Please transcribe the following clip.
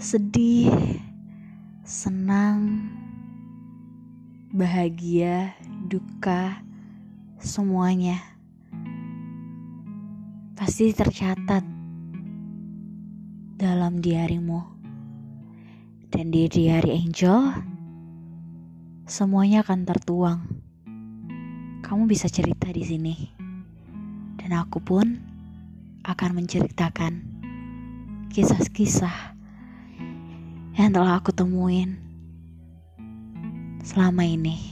sedih, senang, bahagia, duka, semuanya pasti tercatat dalam diarimu. Dan di diary Angel, semuanya akan tertuang. Kamu bisa cerita di sini. Dan aku pun akan menceritakan kisah-kisah yang telah aku temuin selama ini.